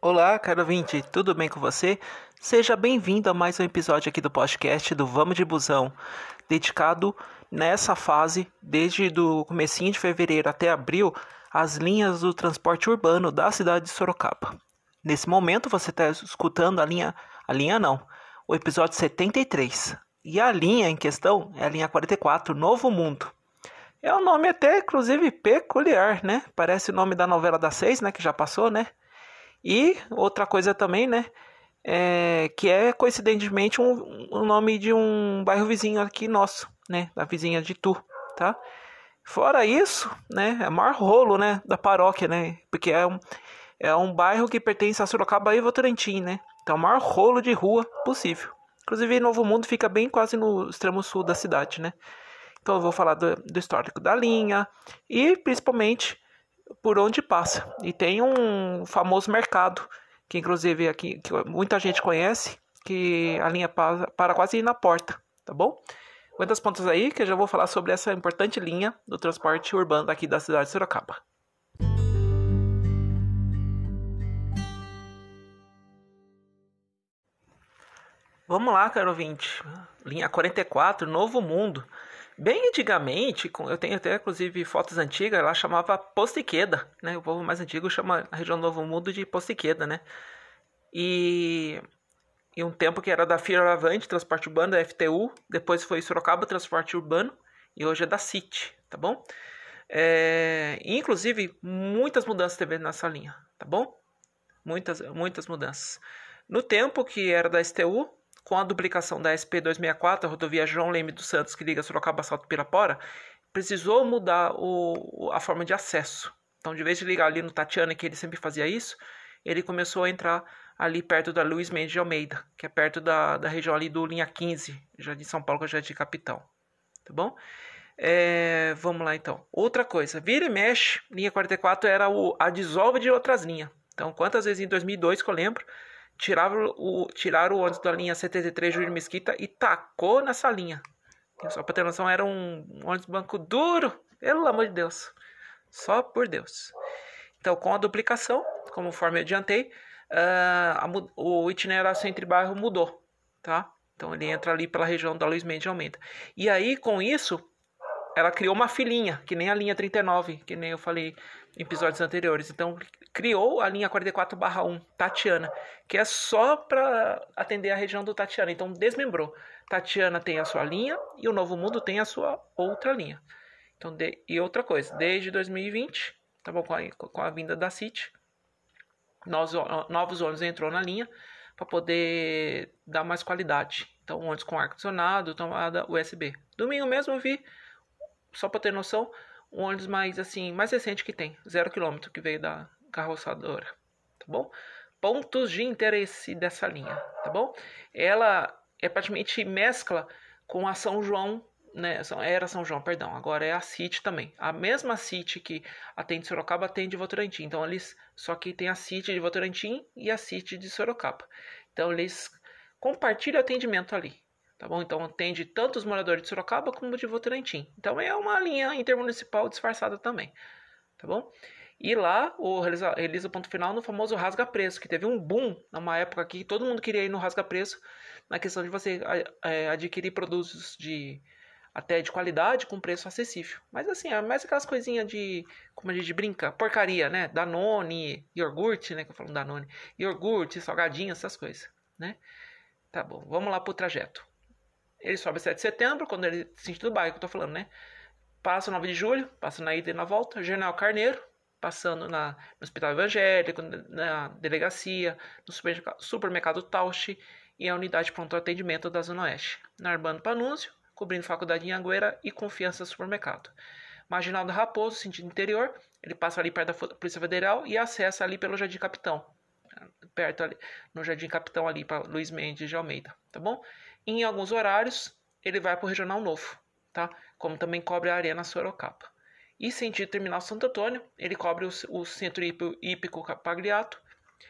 Olá, caro ouvinte, tudo bem com você? Seja bem-vindo a mais um episódio aqui do podcast do Vamos de Busão, dedicado nessa fase, desde do comecinho de fevereiro até abril, às linhas do transporte urbano da cidade de Sorocaba. Nesse momento você está escutando a linha, a linha não, o episódio 73. E a linha em questão é a linha 44, Novo Mundo. É um nome até, inclusive, peculiar, né? Parece o nome da novela das seis, né? Que já passou, né? E outra coisa também, né? É, que é coincidentemente um, um, nome de um bairro vizinho aqui nosso, né? Da vizinha de Tu, tá? Fora isso, né? É o maior rolo, né? Da paróquia, né? Porque é um, é um bairro que pertence a Sorocaba e Votorantim, né? Então é o maior rolo de rua possível. Inclusive, Novo Mundo fica bem quase no extremo sul da cidade, né? Então eu vou falar do, do histórico da linha e principalmente por onde passa. E tem um famoso mercado, que inclusive aqui que muita gente conhece, que a linha para, para quase na porta, tá bom? Aguenta as pontas aí que eu já vou falar sobre essa importante linha do transporte urbano aqui da cidade de Sorocaba. Vamos lá, caro ouvinte. Linha 44, Novo Mundo. Bem antigamente, eu tenho até inclusive fotos antigas, ela chamava Postiqueda, né? O povo mais antigo chama a região do Novo Mundo de Postiqueda, né? E, e um tempo que era da Fioravante, Transporte Urbano, da FTU, depois foi Sorocaba Transporte Urbano e hoje é da CIT, tá bom? É, inclusive, muitas mudanças teve nessa linha, tá bom? Muitas, muitas mudanças. No tempo que era da STU, com a duplicação da SP264, a rodovia João Leme dos Santos, que liga Sorocaba Salto Pirapora, precisou mudar o, a forma de acesso. Então, de vez de ligar ali no Tatiana, que ele sempre fazia isso, ele começou a entrar ali perto da Luiz Mendes de Almeida, que é perto da, da região ali do linha 15, já de São Paulo, que já é de Capitão. Tá bom? É, vamos lá então. Outra coisa, vira e mexe, linha 44 era o, a dissolve de outras linhas. Então, quantas vezes em 2002 que eu lembro, tiraram o, tiraram o ônibus da linha 73 Júlio Mesquita e tacou nessa linha. Só para ter noção, era um ônibus banco duro, pelo amor de Deus. Só por Deus. Então, com a duplicação, conforme eu adiantei, uh, a, o itinerário entre bairro mudou, tá? Então, ele entra ali pela região da Luiz Mendes aumenta. E aí, com isso, ela criou uma filinha, que nem a linha 39, que nem eu falei episódios anteriores. Então, criou a linha 44/1 Tatiana, que é só para atender a região do Tatiana. Então, desmembrou. Tatiana tem a sua linha e o Novo Mundo tem a sua outra linha. Então, de, e outra coisa, desde 2020, tá bom, com a, com a vinda da City, nós, novos ônibus entrou na linha para poder dar mais qualidade. Então, ônibus com ar-condicionado, tomada USB. Domingo mesmo eu vi só para ter noção, um ônibus mais assim, mais recente que tem, zero quilômetro que veio da carroçadora, tá bom? Pontos de interesse dessa linha, tá bom? Ela é praticamente mescla com a São João, né? Era São João, perdão. Agora é a City também. A mesma City que atende Sorocaba atende Votorantim. Então eles só que tem a City de Votorantim e a City de Sorocaba. Então eles compartilham atendimento ali, tá bom? Então atende tanto os moradores de Sorocaba como de Votorantim. Então é uma linha intermunicipal disfarçada também, tá bom? E lá o realiza, realiza o ponto final no famoso rasga preço, que teve um boom numa época que todo mundo queria ir no rasga preço, na questão de você é, adquirir produtos de até de qualidade com preço acessível. Mas assim, é mais aquelas coisinhas de, como a gente brinca, porcaria, né? Danone, iogurte, né? Que eu falo Danone, iogurte, salgadinho, essas coisas, né? Tá bom, vamos lá pro trajeto. Ele sobe 7 de setembro, quando ele sentido do bairro que eu tô falando, né? Passa 9 de julho, passa na ida e na volta, General Carneiro, passando na, no Hospital Evangélico, na delegacia, no supermercado, Tausch e a unidade de pronto atendimento da Zona Oeste. Na Arbano Panúncio, cobrindo Faculdade em Angueira e Confiança Supermercado. Marginal do Raposo, sentido interior, ele passa ali perto da Polícia Federal e acessa ali pelo Jardim Capitão. Perto ali, no Jardim Capitão ali para Luiz Mendes de Almeida, tá bom? Em alguns horários, ele vai para o Regional Novo, tá? Como também cobre a Arena Sorocaba. E sentido terminal Santo Antônio, ele cobre o, o Centro Hípico Pagliato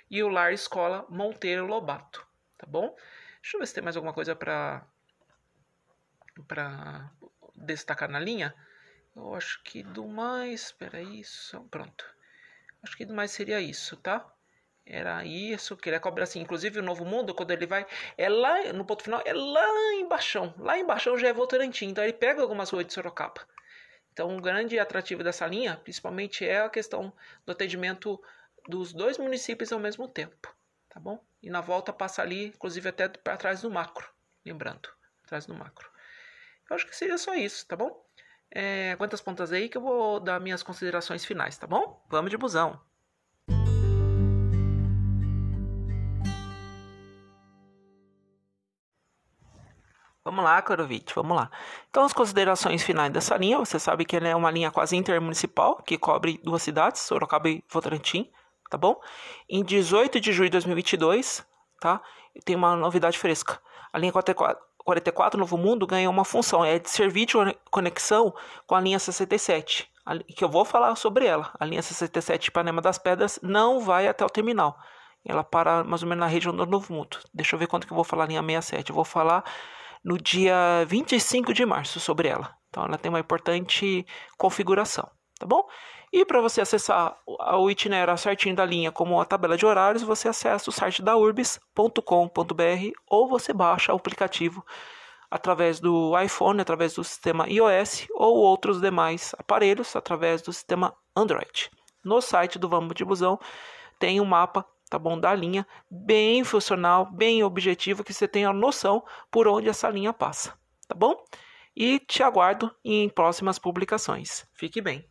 e o Lar Escola Monteiro Lobato, tá bom? Deixa eu ver se tem mais alguma coisa para para destacar na linha. Eu acho que do mais, espera isso, pronto. Acho que do mais seria isso, tá? Era isso que ele cobra assim. Inclusive o Novo Mundo, quando ele vai, é lá no ponto final, é lá embaixo. Lá embaixo já é Votorantim. Então ele pega algumas ruas de Sorocaba. Então o grande atrativo dessa linha, principalmente, é a questão do atendimento dos dois municípios ao mesmo tempo. Tá bom? E na volta passa ali, inclusive até para trás do macro. Lembrando, atrás do macro. Eu acho que seria só isso, tá bom? É, quantas pontas aí que eu vou dar minhas considerações finais, tá bom? Vamos de busão. Vamos lá, Korovich, vamos lá. Então, as considerações finais dessa linha, você sabe que ela é uma linha quase intermunicipal, que cobre duas cidades, Sorocaba e Votorantim, tá bom? Em 18 de julho de 2022, tá? Tem uma novidade fresca. A linha 44, 44 Novo Mundo ganhou uma função, é de servir de conexão com a linha 67, que eu vou falar sobre ela. A linha 67 Ipanema das Pedras não vai até o terminal. Ela para mais ou menos na região do Novo Mundo. Deixa eu ver quanto que eu vou falar a linha 67. Eu vou falar no dia 25 de março sobre ela. Então ela tem uma importante configuração, tá bom? E para você acessar o itinerário certinho da linha, como a tabela de horários, você acessa o site da urbis.com.br ou você baixa o aplicativo através do iPhone, através do sistema iOS ou outros demais aparelhos através do sistema Android. No site do Vamos de Busão tem um mapa tá bom? Da linha, bem funcional, bem objetivo, que você tenha noção por onde essa linha passa, tá bom? E te aguardo em próximas publicações. Fique bem.